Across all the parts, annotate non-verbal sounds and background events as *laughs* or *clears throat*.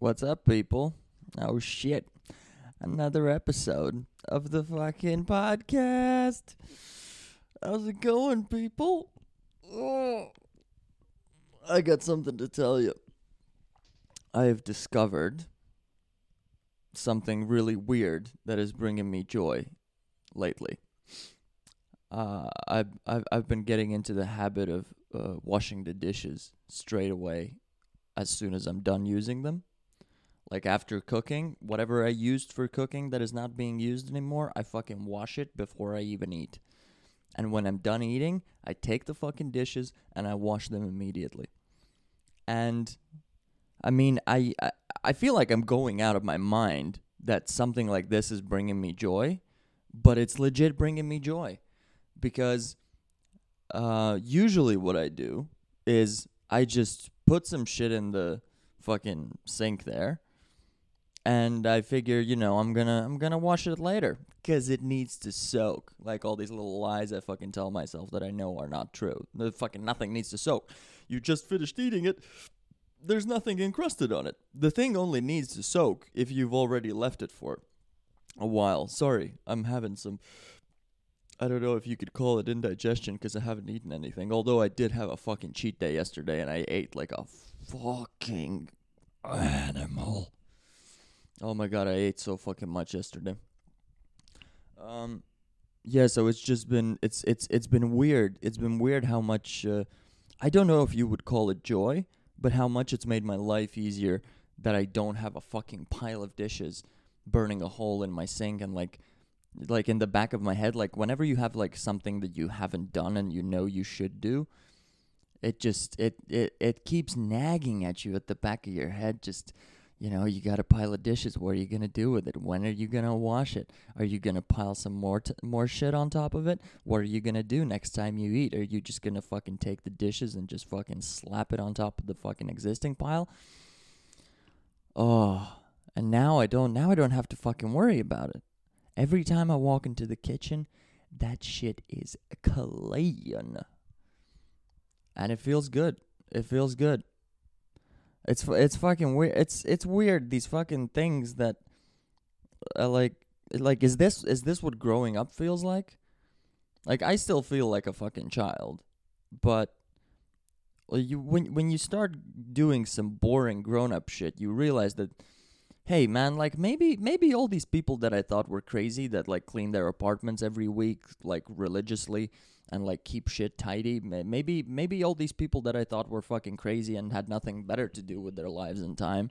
What's up, people? Oh shit. Another episode of the fucking podcast. How's it going, people? Oh, I got something to tell you. I have discovered something really weird that is bringing me joy lately. Uh, I've, I've I've been getting into the habit of uh, washing the dishes straight away as soon as I'm done using them. Like after cooking, whatever I used for cooking that is not being used anymore, I fucking wash it before I even eat. And when I'm done eating, I take the fucking dishes and I wash them immediately. And I mean, I I, feel like I'm going out of my mind that something like this is bringing me joy, but it's legit bringing me joy because uh usually what I do is I just put some shit in the fucking sink there and I figure, you know, I'm gonna I'm gonna wash it later because it needs to soak. Like all these little lies I fucking tell myself that I know are not true. The fucking nothing needs to soak. You just finished eating it. There's nothing encrusted on it. The thing only needs to soak if you've already left it for a while. Sorry, I'm having some. I don't know if you could call it indigestion because I haven't eaten anything. Although I did have a fucking cheat day yesterday and I ate like a fucking animal. Oh my god, I ate so fucking much yesterday. Um, yeah, so it's just been it's it's it's been weird. It's been weird how much uh, I don't know if you would call it joy, but how much it's made my life easier that I don't have a fucking pile of dishes burning a hole in my sink and like like in the back of my head like whenever you have like something that you haven't done and you know you should do it just it it it keeps nagging at you at the back of your head just you know you got a pile of dishes. What are you going to do with it? When are you going to wash it? Are you going to pile some more t- more shit on top of it? What are you going to do next time you eat? Are you just going to fucking take the dishes and just fucking slap it on top of the fucking existing pile? Oh and now i don't now i don't have to fucking worry about it. Every time i walk into the kitchen that shit is clean. And it feels good. It feels good it's it's fucking weird. It's it's weird these fucking things that uh, like like is this is this what growing up feels like? Like I still feel like a fucking child, but you when when you start doing some boring grown up shit, you realize that hey man, like maybe maybe all these people that I thought were crazy that like clean their apartments every week like religiously and like keep shit tidy. Maybe maybe all these people that I thought were fucking crazy and had nothing better to do with their lives and time,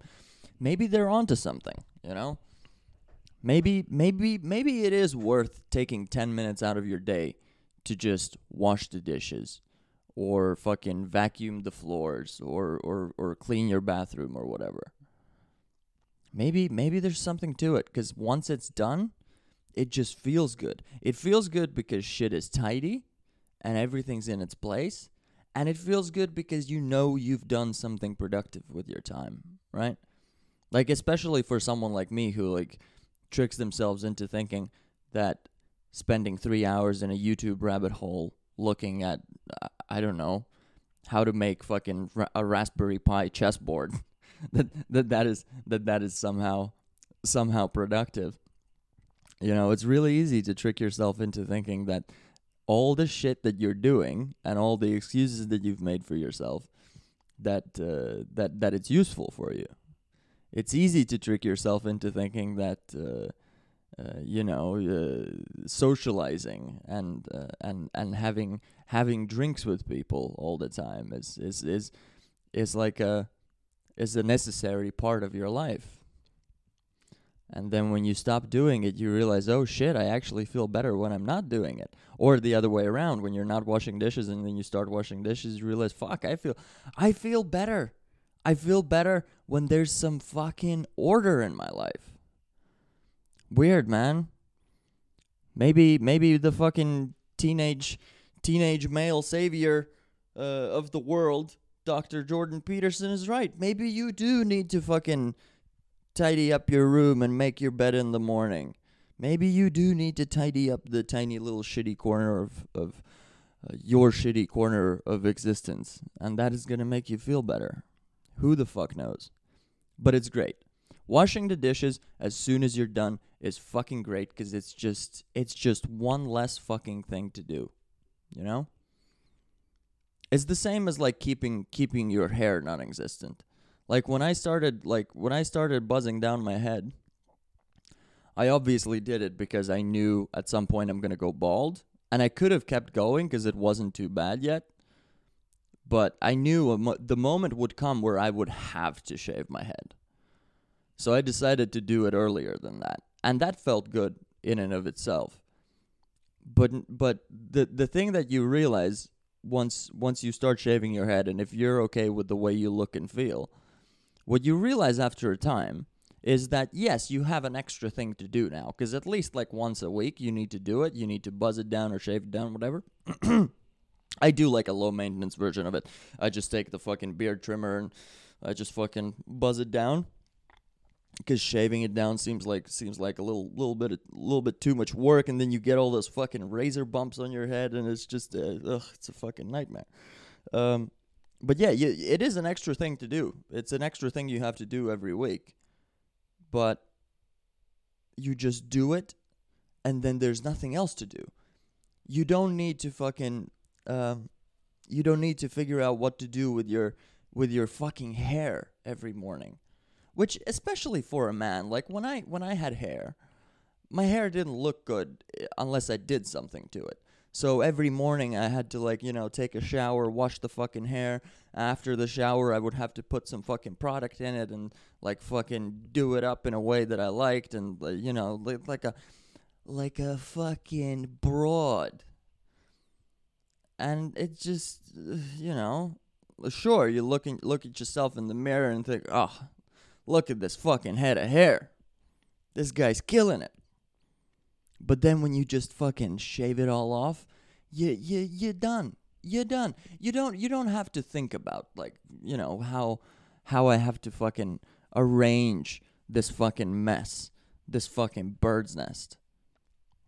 maybe they're onto something, you know? Maybe maybe maybe it is worth taking 10 minutes out of your day to just wash the dishes or fucking vacuum the floors or or or clean your bathroom or whatever. Maybe maybe there's something to it cuz once it's done, it just feels good. It feels good because shit is tidy and everything's in its place. And it feels good because you know you've done something productive with your time, right? Like especially for someone like me who like tricks themselves into thinking that spending 3 hours in a YouTube rabbit hole looking at I don't know how to make fucking a Raspberry Pi chessboard *laughs* that that that is that that is somehow somehow productive. You know, it's really easy to trick yourself into thinking that all the shit that you're doing and all the excuses that you've made for yourself that uh, that that it's useful for you. It's easy to trick yourself into thinking that uh, uh, you know uh, socializing and uh, and and having having drinks with people all the time is is is is like a is a necessary part of your life. And then when you stop doing it, you realize, oh shit, I actually feel better when I'm not doing it. Or the other way around, when you're not washing dishes and then you start washing dishes, you realize, fuck, I feel I feel better. I feel better when there's some fucking order in my life. Weird, man. Maybe maybe the fucking teenage teenage male savior uh, of the world, Dr. Jordan Peterson is right. Maybe you do need to fucking tidy up your room and make your bed in the morning. Maybe you do need to tidy up the tiny little shitty corner of of uh, your shitty corner of existence, and that is going to make you feel better. Who the fuck knows? but it's great. Washing the dishes as soon as you're done is fucking great cuz it's just it's just one less fucking thing to do. You know? It's the same as like keeping keeping your hair non-existent. Like when I started like when I started buzzing down my head, I obviously did it because I knew at some point I'm going to go bald and I could have kept going cuz it wasn't too bad yet. But I knew mo- the moment would come where I would have to shave my head. So I decided to do it earlier than that. And that felt good in and of itself. But but the the thing that you realize once once you start shaving your head and if you're okay with the way you look and feel, what you realize after a time is that yes, you have an extra thing to do now cuz at least like once a week you need to do it. You need to buzz it down or shave it down whatever. *clears throat* I do like a low maintenance version of it. I just take the fucking beard trimmer and I just fucking buzz it down because shaving it down seems like seems like a little little bit a little bit too much work, and then you get all those fucking razor bumps on your head, and it's just uh, ugh, it's a fucking nightmare. Um, but yeah, you, it is an extra thing to do. It's an extra thing you have to do every week, but you just do it, and then there's nothing else to do. You don't need to fucking um, you don't need to figure out what to do with your with your fucking hair every morning which especially for a man like when i when i had hair my hair didn't look good eh, unless i did something to it so every morning i had to like you know take a shower wash the fucking hair after the shower i would have to put some fucking product in it and like fucking do it up in a way that i liked and uh, you know like, like a like a fucking broad and it just uh, you know sure you looking look at yourself in the mirror and think oh look at this fucking head of hair. This guy's killing it. But then when you just fucking shave it all off, you you you're done. You're done. You don't you don't have to think about like, you know, how how I have to fucking arrange this fucking mess, this fucking bird's nest.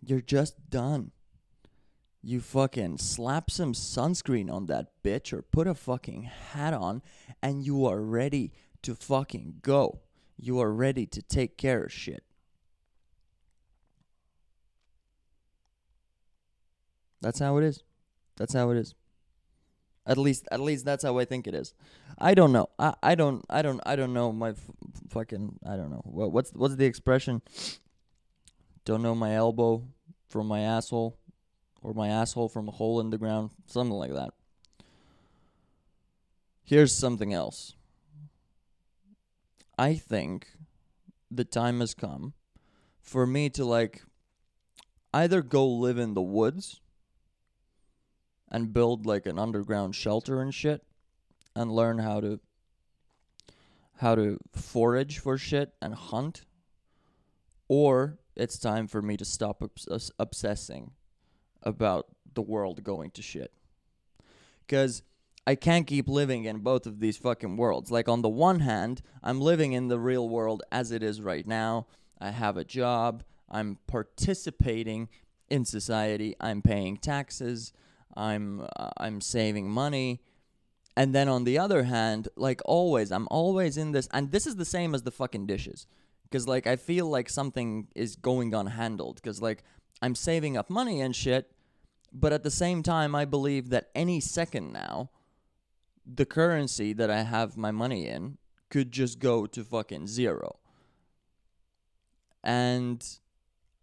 You're just done. You fucking slap some sunscreen on that bitch or put a fucking hat on and you are ready to fucking go. You are ready to take care of shit. That's how it is. That's how it is. At least, at least that's how I think it is. I don't know. I, I don't. I don't. I don't know my f- fucking. I don't know. What, what's what's the expression? Don't know my elbow from my asshole, or my asshole from a hole in the ground. Something like that. Here's something else. I think the time has come for me to like either go live in the woods and build like an underground shelter and shit and learn how to how to forage for shit and hunt or it's time for me to stop obs- obsessing about the world going to shit cuz I can't keep living in both of these fucking worlds. Like, on the one hand, I'm living in the real world as it is right now. I have a job. I'm participating in society. I'm paying taxes. I'm I'm saving money. And then on the other hand, like always, I'm always in this and this is the same as the fucking dishes. Cuz like I feel like something is going unhandled cuz like I'm saving up money and shit, but at the same time I believe that any second now the currency that I have my money in could just go to fucking zero. And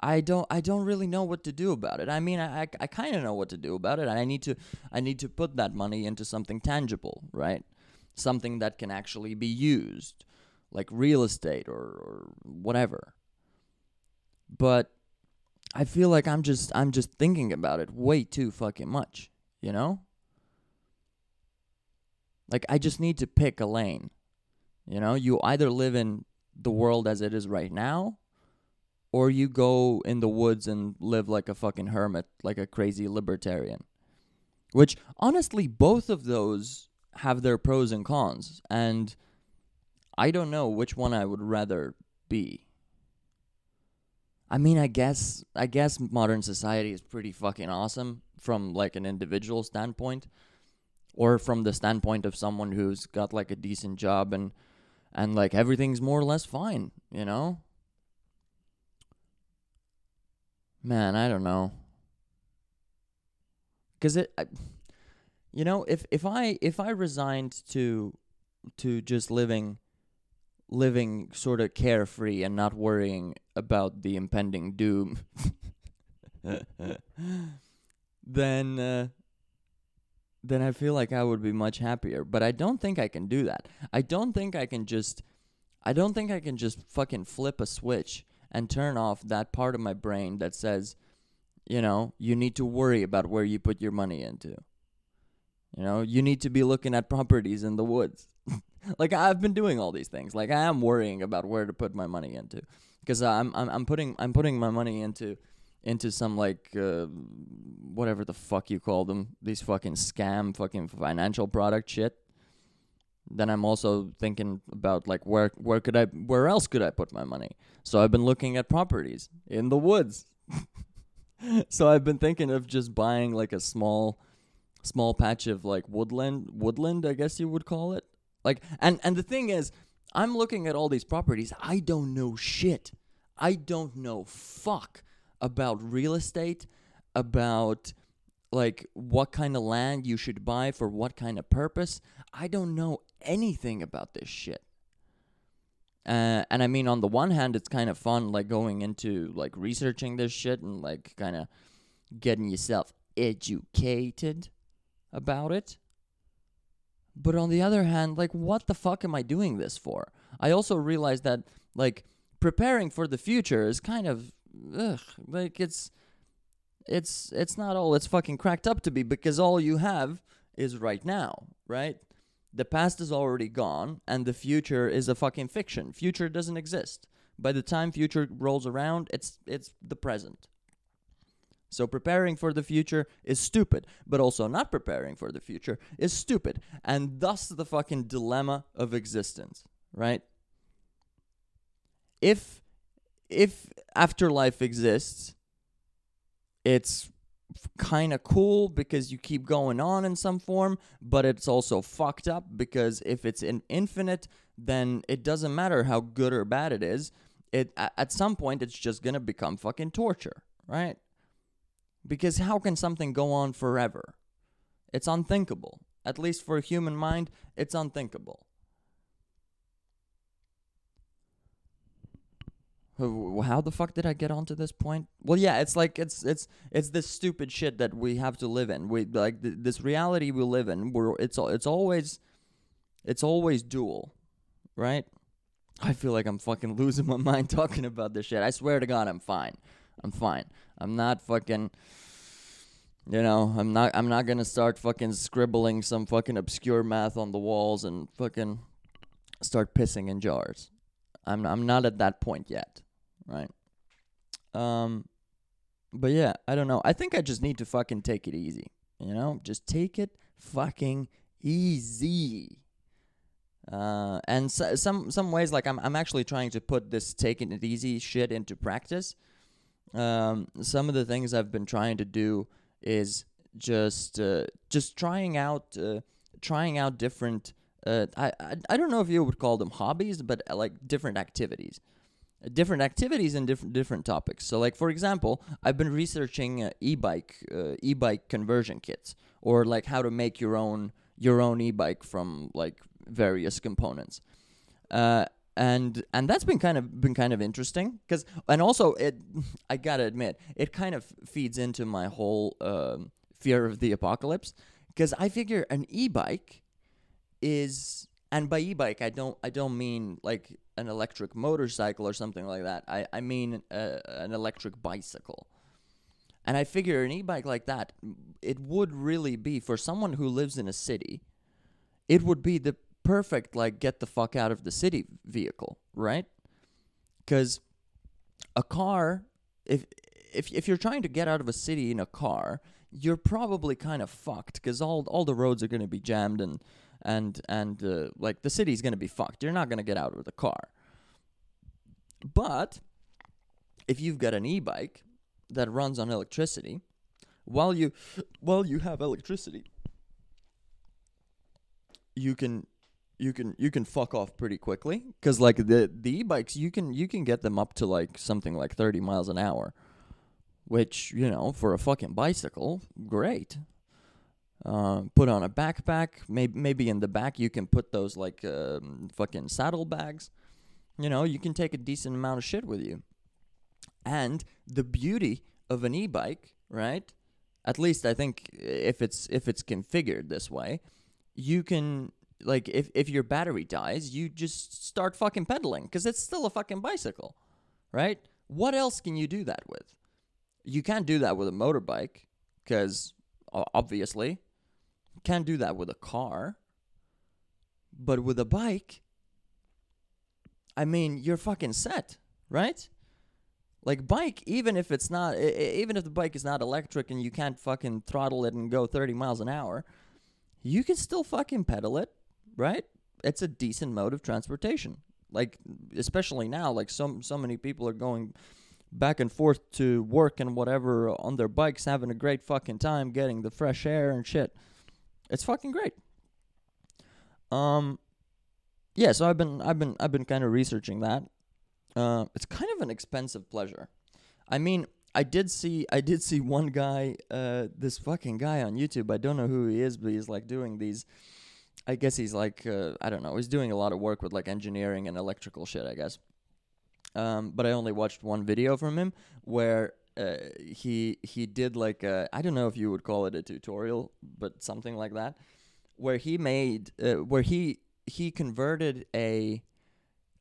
I don't I don't really know what to do about it. I mean, I I, I kind of know what to do about it. I need to I need to put that money into something tangible, right? Something that can actually be used, like real estate or or whatever. But I feel like I'm just I'm just thinking about it way too fucking much, you know? Like I just need to pick a lane. You know, you either live in the world as it is right now or you go in the woods and live like a fucking hermit, like a crazy libertarian. Which honestly both of those have their pros and cons and I don't know which one I would rather be. I mean, I guess I guess modern society is pretty fucking awesome from like an individual standpoint or from the standpoint of someone who's got like a decent job and and like everything's more or less fine, you know? Man, I don't know. Cuz it I, you know, if if I if I resigned to to just living living sort of carefree and not worrying about the impending doom *laughs* then uh, then I feel like I would be much happier. But I don't think I can do that. I don't think I can just I don't think I can just fucking flip a switch and turn off that part of my brain that says, you know, you need to worry about where you put your money into. You know, you need to be looking at properties in the woods. *laughs* like I've been doing all these things. Like I am worrying about where to put my money into because I'm, I'm I'm putting I'm putting my money into into some like uh, whatever the fuck you call them these fucking scam fucking financial product shit then i'm also thinking about like where where could i where else could i put my money? So i've been looking at properties in the woods. *laughs* So i've been thinking of just buying like a small small patch of like woodland woodland i guess you would call it. Like and and the thing is i'm looking at all these properties i don't know shit. I don't know fuck about real estate, about like what kind of land you should buy for what kind of purpose. I don't know anything about this shit. Uh, and I mean, on the one hand, it's kind of fun, like going into like researching this shit and like kind of getting yourself educated about it. But on the other hand, like, what the fuck am I doing this for? I also realized that, like, preparing for the future is kind of ugh, like it's it's it's not all it's fucking cracked up to be because all you have is right now, right? The past is already gone and the future is a fucking fiction. Future doesn't exist. By the time future rolls around, it's it's the present. So preparing for the future is stupid, but also not preparing for the future is stupid. And thus the fucking dilemma of existence, right? If if afterlife exists, it's kind of cool because you keep going on in some form, but it's also fucked up because if it's an infinite, then it doesn't matter how good or bad it is. It at some point it's just gonna become fucking torture, right? Because how can something go on forever? It's unthinkable. At least for a human mind, it's unthinkable. How the fuck did I get onto this point? Well, yeah, it's like it's it's it's this stupid shit that we have to live in. We like th- this reality we live in. We're it's it's always it's always dual, right? I feel like I'm fucking losing my *laughs* mind talking about this shit. I swear to God, I'm fine. I'm fine. I'm not fucking. You know, I'm not. I'm not gonna start fucking scribbling some fucking obscure math on the walls and fucking start pissing in jars. I'm. I'm not at that point yet right? Um, but yeah, I don't know. I think I just need to fucking take it easy. You know, just take it fucking easy. Uh, and so, some some ways, like I'm I'm actually trying to put this taking it easy shit into practice. Um, some of the things I've been trying to do is just uh, just trying out uh, trying out different. Uh, I, I I don't know if you would call them hobbies, but uh, like different activities different activities and different different topics. So, like for example, I've been researching uh, e-bike uh, e-bike conversion kits, or like how to make your own your own e-bike from like various components. Uh, and and that's been kind of been kind of interesting because and also it *laughs* I gotta admit it kind of feeds into my whole um, fear of the apocalypse because I figure an e-bike is and by e-bike I don't I don't mean like an electric motorcycle or something like that. I, I mean uh, an electric bicycle. And I figure an e bike like that, it would really be for someone who lives in a city, it would be the perfect, like, get the fuck out of the city vehicle, right? Because a car, if, if, if you're trying to get out of a city in a car, you're probably kind of fucked because all, all the roads are going to be jammed and and and uh, like the city's gonna be fucked. You're not gonna get out with a car. But if you've got an e-bike that runs on electricity, while you while you have electricity, you can you can you can fuck off pretty quickly because like the the e-bikes you can you can get them up to like something like 30 miles an hour which you know for a fucking bicycle great uh, put on a backpack maybe maybe in the back you can put those like um, fucking saddlebags you know you can take a decent amount of shit with you and the beauty of an e-bike right at least i think if it's if it's configured this way you can like if if your battery dies, you just start fucking pedaling because it's still a fucking bicycle, right? What else can you do that with? You can't do that with a motorbike because obviously can't do that with a car. But with a bike, I mean, you're fucking set, right? Like bike, even if it's not, even if the bike is not electric and you can't fucking throttle it and go 30 miles an hour, you can still fucking pedal it right? It's a decent mode of transportation. Like especially now, like so so many people are going back and forth to work and whatever on their bikes, having a great fucking time, getting the fresh air and shit. It's fucking great. Um, yeah. So I've been I've been I've been kind of researching that. Uh, it's kind of an expensive pleasure. I mean, I did see I did see one guy, uh, this fucking guy on YouTube. I don't know who he is, but he's like doing these I guess he's like uh, I don't know. He's doing a lot of work with like engineering and electrical shit. I guess. Um, but I only watched one video from him where uh, he he did like I don't know if you would call it a tutorial, but something like that, where he made uh, where he he converted a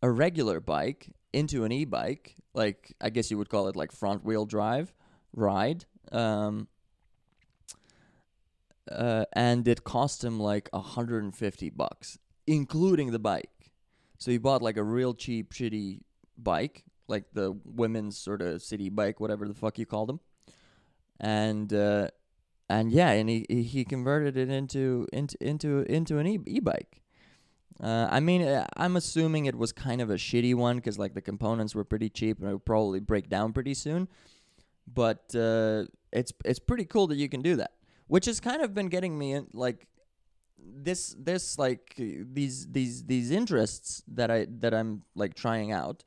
a regular bike into an e-bike, like I guess you would call it like front wheel drive ride. Um, uh, and it cost him like 150 bucks, including the bike. So he bought like a real cheap, shitty bike, like the women's sort of city bike, whatever the fuck you call them, and uh, and yeah, and he he converted it into into into into an e e-bike. Uh, I mean, uh, I'm assuming it was kind of a shitty one because like the components were pretty cheap and it would probably break down pretty soon. But uh, it's it's pretty cool that you can do that which has kind of been getting me in like this this like these these these interests that I that I'm like trying out.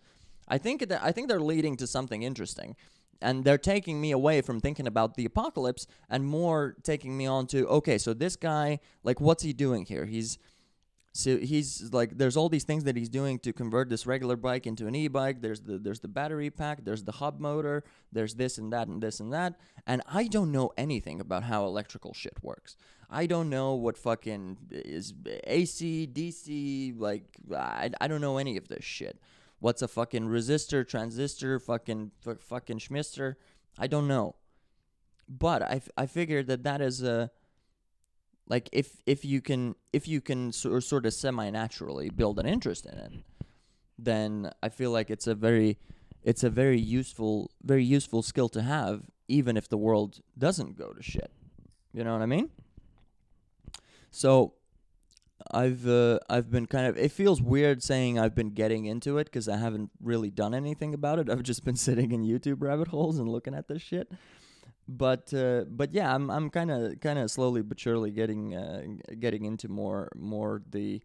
I think that I think they're leading to something interesting. And they're taking me away from thinking about the apocalypse and more taking me on to okay, so this guy, like, what's he doing here? He's so he's like, there's all these things that he's doing to convert this regular bike into an e-bike. There's the there's the battery pack. There's the hub motor. There's this and that and this and that. And I don't know anything about how electrical shit works. I don't know what fucking is AC, DC. Like I I don't know any of this shit. What's a fucking resistor, transistor, fucking f- fucking schmister? I don't know. But I, f- I figured that that is a like if if you can if you can sort sort of semi naturally build an interest in it, then I feel like it's a very it's a very useful very useful skill to have even if the world doesn't go to shit. You know what I mean? So I've uh, I've been kind of it feels weird saying I've been getting into it because I haven't really done anything about it. I've just been *laughs* sitting in YouTube rabbit holes and looking at this shit but uh, but yeah, I'm I'm kind of kind of slowly but surely getting uh, getting into more more the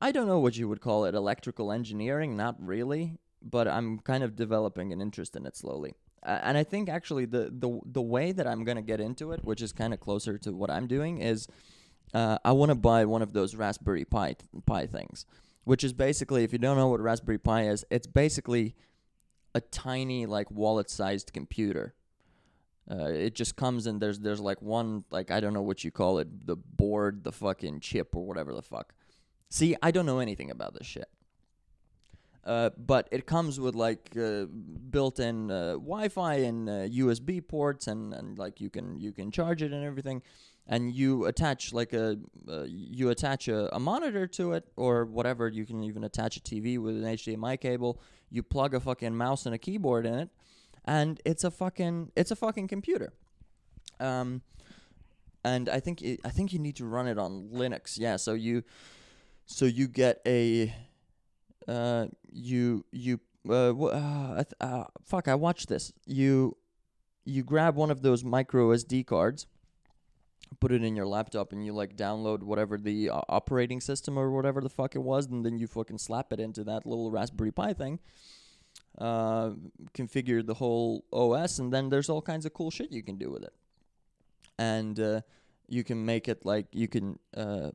I don't know what you would call it electrical engineering, not really, but I'm kind of developing an interest in it slowly. And I think actually the the the way that I'm gonna get into it, which is kind of closer to what I'm doing, is uh, I want to buy one of those Raspberry Pi th- Pi things, which is basically if you don't know what Raspberry Pi is, it's basically a tiny like wallet-sized computer uh, it just comes and there's there's like one like I don't know what you call it the board the fucking chip or whatever the fuck. See, I don't know anything about this shit. Uh, but it comes with like uh, built-in uh, Wi-Fi and USB uh, ports, and, and like you can you can charge it and everything, and you attach like a uh, you attach a, a monitor to it or whatever. You can even attach a TV with an HDMI cable. You plug a fucking mouse and a keyboard in it, and it's a fucking it's a fucking computer. Um, and I think it, I think you need to run it on Linux. Yeah, so you so you get a uh you you uh, uh, uh fuck I watched this. You you grab one of those micro SD cards, put it in your laptop and you like download whatever the uh, operating system or whatever the fuck it was and then you fucking slap it into that little Raspberry Pi thing uh, configure the whole OS and then there's all kinds of cool shit you can do with it. And uh, you can make it like you can uh,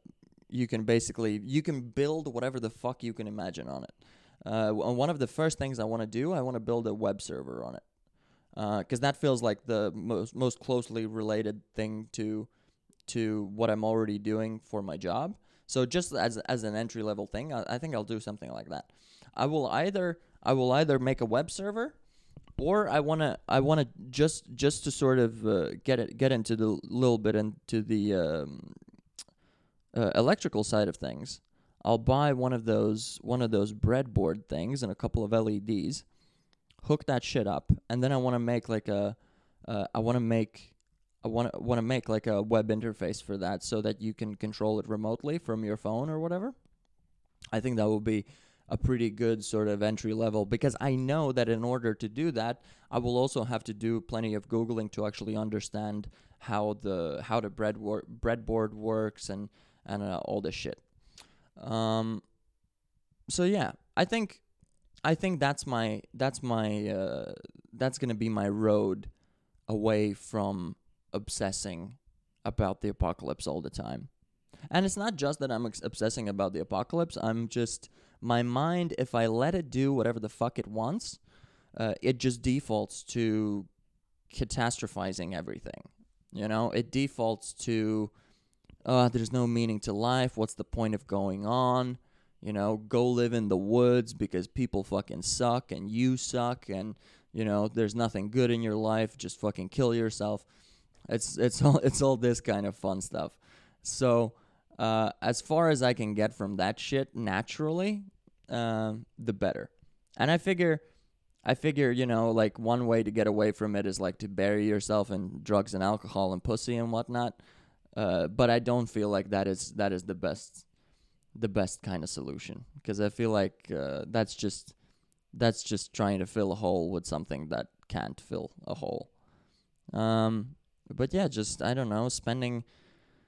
you can basically you can build whatever the fuck you can imagine on it. Uh, one of the first things I want to do I want to build a web server on it because uh, that feels like the most most closely related thing to to what I'm already doing for my job. So just as as an entry level thing, I, I think I'll do something like that. I will either I will either make a web server, or I wanna I wanna just just to sort of uh, get it get into the little bit into the um, uh, electrical side of things. I'll buy one of those one of those breadboard things and a couple of LEDs hook that shit up, and then I want to make like a, uh, I want to make, I want to want to make like a web interface for that, so that you can control it remotely from your phone or whatever. I think that will be a pretty good sort of entry level because I know that in order to do that, I will also have to do plenty of googling to actually understand how the how the bread wor- breadboard works and and uh, all this shit. Um, so yeah, I think I think that's my that's my uh, that's gonna be my road away from obsessing about the apocalypse all the time. And it's not just that I'm obsessing about the apocalypse. I'm just my mind. If I let it do whatever the fuck it wants, uh, it just defaults to catastrophizing everything. You know, it defaults to, uh, there's no meaning to life. What's the point of going on? you know, go live in the woods because people fucking suck and you suck and you know, there's nothing good in your life, just fucking kill yourself. It's it's all *laughs* it's all this kind of fun stuff. So, uh, as far as I can get from that shit naturally, uh, the better. And I figure I figure, you know, like one way to get away from it is like to bury yourself in drugs and alcohol and pussy and whatnot. Uh, but I don't feel like that is that is the best the best kind of solution because I feel like uh, that's just that's just trying to fill a hole with something that can't fill a hole. Um, but yeah, just I don't know, spending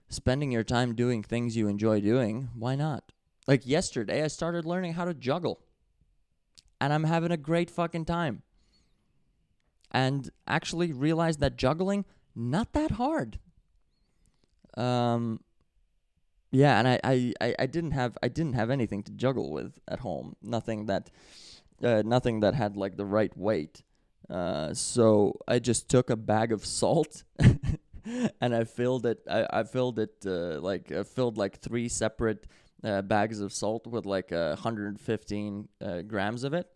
spending your time doing things you enjoy doing. Why not? Like yesterday, I started learning how to juggle, and I'm having a great fucking time. And actually realized that juggling not that hard. Um, yeah, and I, I, I, didn't have I didn't have anything to juggle with at home. Nothing that uh, nothing that had like the right weight. Uh, so I just took a bag of salt *laughs* and I filled it. I, I filled it uh, like I filled like three separate uh, bags of salt with like uh, 115 uh, grams of it,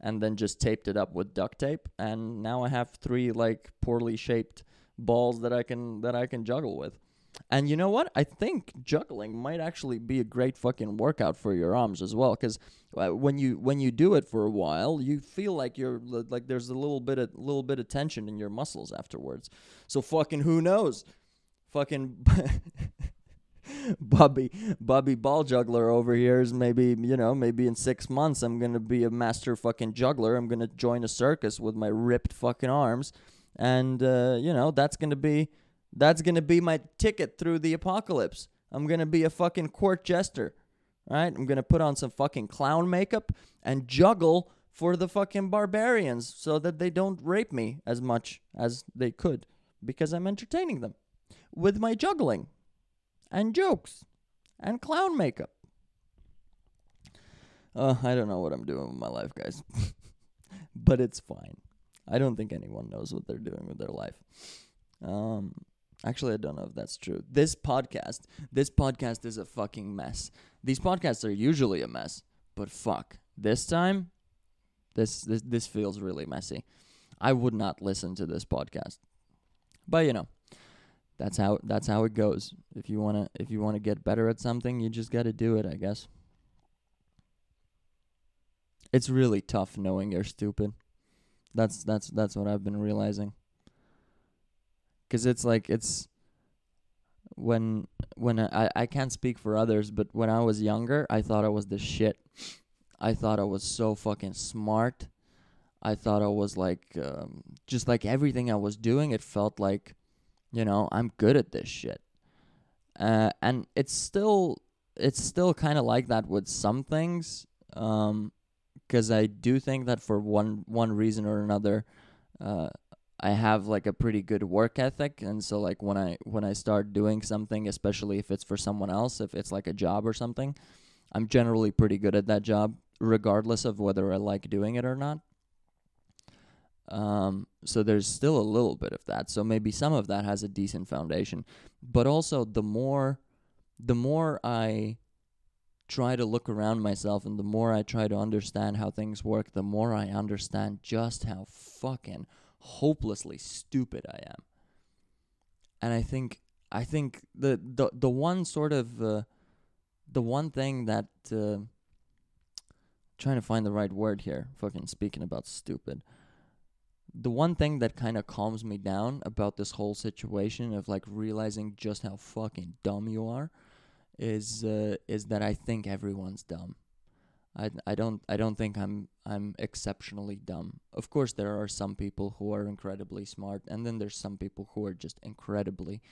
and then just taped it up with duct tape. And now I have three like poorly shaped balls that I can that I can juggle with. And you know what? I think juggling might actually be a great fucking workout for your arms as well. Because uh, when you when you do it for a while, you feel like you're like there's a little bit of little bit of tension in your muscles afterwards. So fucking who knows? Fucking *laughs* Bobby Bobby Ball Juggler over here is maybe you know maybe in six months I'm gonna be a master fucking juggler. I'm gonna join a circus with my ripped fucking arms, and uh, you know that's gonna be that's going to be my ticket through the apocalypse. I'm going to be a fucking court jester. Right? I'm going to put on some fucking clown makeup and juggle for the fucking barbarians so that they don't rape me as much as they could because I'm entertaining them with my juggling and jokes and clown makeup. Uh, I don't know what I'm doing with my life, guys. *laughs* but it's fine. I don't think anyone knows what they're doing with their life. Um, Actually, I don't know if that's true. This podcast, this podcast is a fucking mess. These podcasts are usually a mess, but fuck, this time, this this this feels really messy. I would not listen to this podcast, but you know, that's how that's how it goes. If you wanna if you wanna get better at something, you just gotta do it. I guess. It's really tough knowing you're stupid. That's that's that's what I've been realizing because it's like it's when when I I can't speak for others, but when I was younger, I thought I was the shit. I thought I was so fucking smart. I thought I was like um, just like everything I was doing. It felt like, you know, I'm good at this shit. uh, and it's still it's still kind of like that with some things. Um, because I do think that for one one reason or another, uh, I have like a pretty good work ethic, and so like when I when I start doing something, especially if it's for someone else, if it's like a job or something, I'm generally pretty good at that job, regardless of whether I like doing it or not. Um, so there's still a little bit of that. So maybe some of that has a decent foundation, but also the more, the more I try to look around myself and the more I try to understand how things work, the more I understand just how fucking hopelessly stupid I am. And I think I think the the the one sort of uh, the one thing that uh, trying to find the right word here, fucking speaking about stupid. The one thing that kind of calms me down about this whole situation of like realizing just how fucking dumb you are is uh, is that I think everyone's dumb. I I don't I don't think I'm I'm exceptionally dumb. Of course, there are some people who are incredibly smart, and then there's some people who are just incredibly,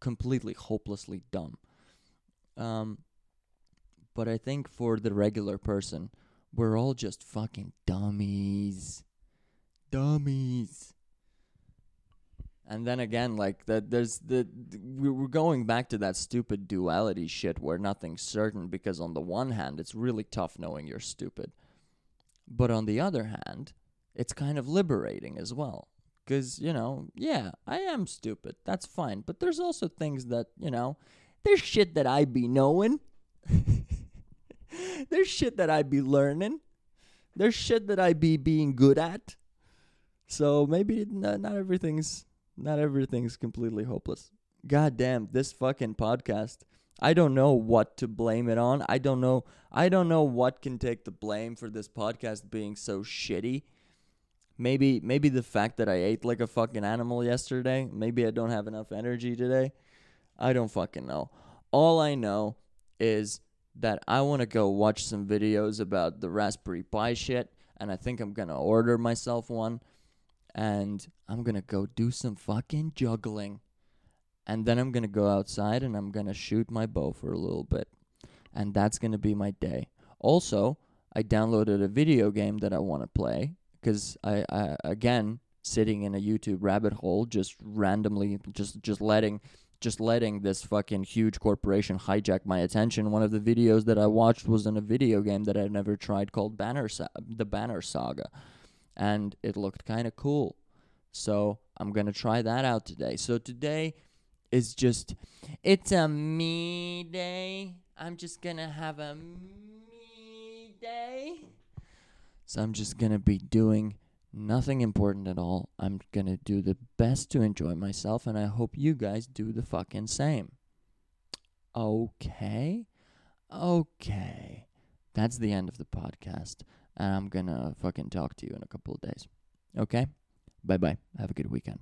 completely hopelessly dumb. Um, but I think for the regular person, we're all just fucking dummies, dummies. And then again, like that, there's the we're going back to that stupid duality shit where nothing's certain because on the one hand, it's really tough knowing you're stupid, but on the other hand, it's kind of liberating as well. Cause you know, yeah, I am stupid. That's fine. But there's also things that you know, there's shit that I be knowing. *laughs* there's shit that I be learning. There's shit that I be being good at. So maybe not, not everything's not everything's completely hopeless. God damn, this fucking podcast. I don't know what to blame it on. I don't know I don't know what can take the blame for this podcast being so shitty. Maybe maybe the fact that I ate like a fucking animal yesterday. Maybe I don't have enough energy today. I don't fucking know. All I know is that I want to go watch some videos about the Raspberry Pi shit and I think I'm going to order myself one and I'm gonna go do some fucking juggling. And then I'm gonna go outside and I'm gonna shoot my bow for a little bit. And that's gonna be my day. Also, I downloaded a video game that I want to play because I, I again sitting in a YouTube rabbit hole, just randomly, just just letting just letting this fucking huge corporation hijack my attention. One of the videos that I watched was in a video game that I'd never tried called Banner Sa- the Banner Saga and it looked kind of cool. So I'm to try that out today. So today is just, it's a me day. I'm just to have a me day. So I'm just to be doing nothing important at all. I'm to do the best to enjoy myself, and I hope you guys do the fucking same. Okay? Okay. That's the end of the podcast and I'm gonna fucking talk to you in a couple of days. Okay? Bye bye. Have a good weekend.